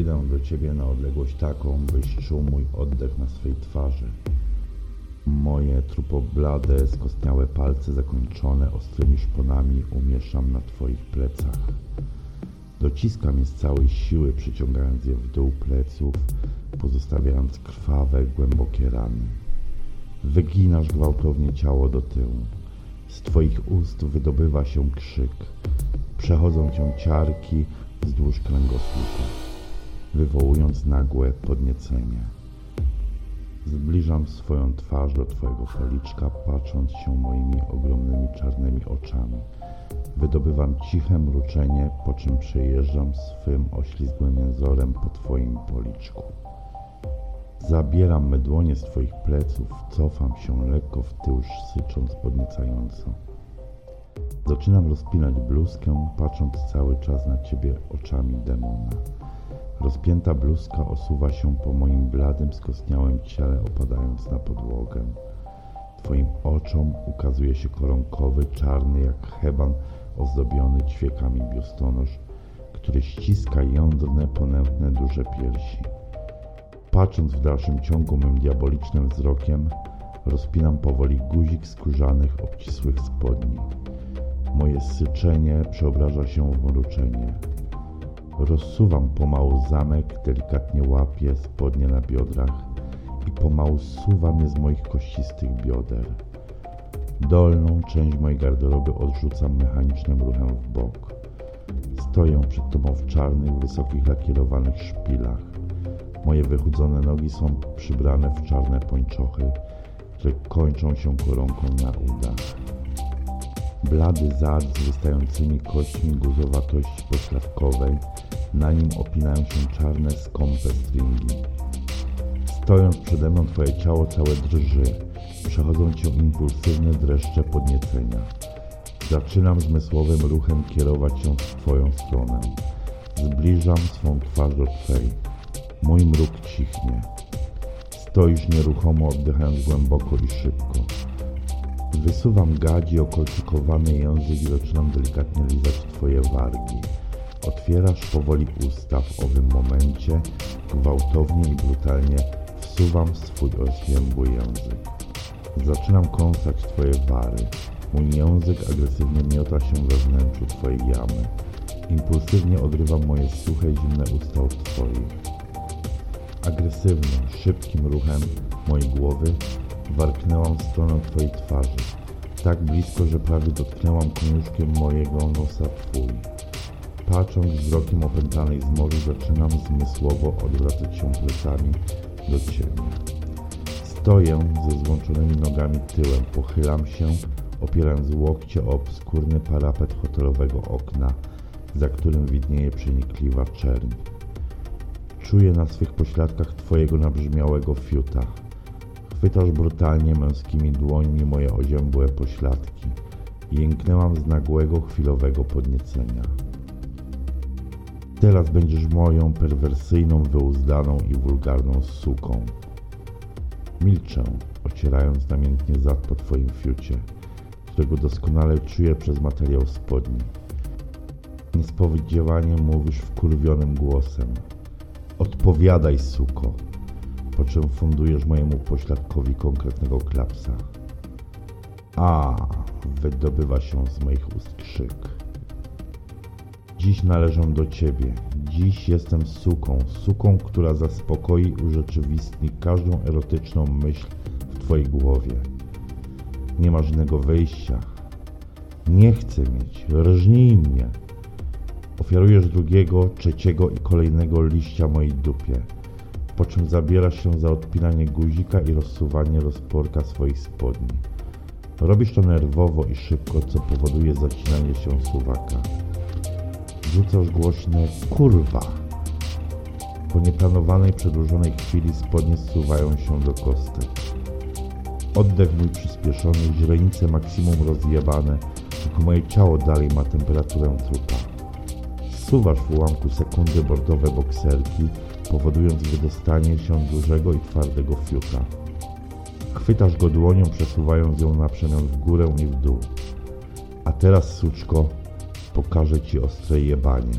Podejdę do ciebie na odległość taką, byś czuł mój oddech na swej twarzy. Moje trupoblade, skostniałe palce zakończone ostrymi szponami umieszczam na twoich plecach. Dociskam je z całej siły, przyciągając je w dół pleców, pozostawiając krwawe, głębokie rany. Wyginasz gwałtownie ciało do tyłu. Z twoich ust wydobywa się krzyk. Przechodzą cię ciarki wzdłuż kręgosłupa wywołując nagłe podniecenie. Zbliżam swoją twarz do Twojego policzka, patrząc się moimi ogromnymi czarnymi oczami. Wydobywam ciche mruczenie, po czym przejeżdżam swym oślizgłym jęzorem po Twoim policzku. Zabieram me dłonie z Twoich pleców, cofam się lekko w tył, sycząc podniecająco. Zaczynam rozpinać bluzkę, patrząc cały czas na Ciebie oczami demona. Rozpięta bluzka osuwa się po moim bladym, skostniałym ciele, opadając na podłogę. Twoim oczom ukazuje się koronkowy, czarny jak heban, ozdobiony ćwiekami biustonosz, który ściska jądrne, ponętne, duże piersi. Patrząc w dalszym ciągu mym diabolicznym wzrokiem, rozpinam powoli guzik skórzanych, obcisłych spodni. Moje syczenie przeobraża się w mruczenie. Rozsuwam pomału zamek, delikatnie łapię spodnie na biodrach i pomału zsuwam je z moich kościstych bioder. Dolną część mojej garderoby odrzucam mechanicznym ruchem w bok. Stoję przed tobą w czarnych, wysokich, lakierowanych szpilach. Moje wychudzone nogi są przybrane w czarne pończochy, które kończą się koronką na udach. Blady zad z wystającymi kośćmi guzowatości pośladkowej na nim opinają się czarne, skąpe stringi. Stojąc przede mną twoje ciało całe drży. Przechodzą cię impulsywne dreszcze podniecenia. Zaczynam zmysłowym ruchem kierować się w twoją stronę. Zbliżam swą twarz do twej. Mój mruk cichnie. Stoisz nieruchomo, oddychając głęboko i szybko. Wysuwam gadzi okolczykowany język i zaczynam delikatnie lizać twoje wargi. Otwierasz powoli usta w owym momencie, gwałtownie i brutalnie wsuwam swój oświębły język. Zaczynam kąsać twoje wary. Mój język agresywnie miota się we wnętrzu twojej jamy. Impulsywnie odrywam moje suche, zimne usta od twoich. Agresywnym, szybkim ruchem mojej głowy warknęłam w stronę twojej twarzy. Tak blisko, że prawie dotknęłam koniuszkiem mojego nosa twój. Patrząc wzrokiem opętanej zmowy, zaczynam zmysłowo odwracać się plecami do ciebie. Stoję ze złączonymi nogami tyłem, pochylam się, opierając łokcie o obskurny parapet hotelowego okna, za którym widnieje przenikliwa czerń. Czuję na swych pośladkach twojego nabrzmiałego fiuta. Chwytasz brutalnie męskimi dłońmi moje oziębłe pośladki. Jęknęłam z nagłego, chwilowego podniecenia. Teraz będziesz moją perwersyjną, wyuzdaną i wulgarną suką. Milczę, ocierając namiętnie zad po twoim fiucie, którego doskonale czuję przez materiał spodni. Niespowiedziewanie mówisz wkurwionym głosem. Odpowiadaj, suko, po czym fundujesz mojemu pośladkowi konkretnego klapsa. A, wydobywa się z moich ust krzyk. Dziś należą do ciebie. Dziś jestem suką, suką, która zaspokoi urzeczywistni każdą erotyczną myśl w twojej głowie. Nie masz innego wyjścia. Nie chcę mieć. Rżnij mnie. Ofiarujesz drugiego, trzeciego i kolejnego liścia mojej dupie, po czym zabierasz się za odpinanie guzika i rozsuwanie rozporka swoich spodni. Robisz to nerwowo i szybko, co powoduje zacinanie się suwaka. Rzucasz głośne kurwa. Po nieplanowanej, przedłużonej chwili spodnie zsuwają się do kostek. Oddech mój przyspieszony, źrenice maksimum rozjebane, tylko moje ciało dalej ma temperaturę trupa. Zsuwasz w ułamku sekundy bordowe bokserki, powodując wydostanie się dużego i twardego fiuta. Chwytasz go dłonią, przesuwając ją na przemian w górę i w dół. A teraz, suczko, pokażę ci ostre jebanie.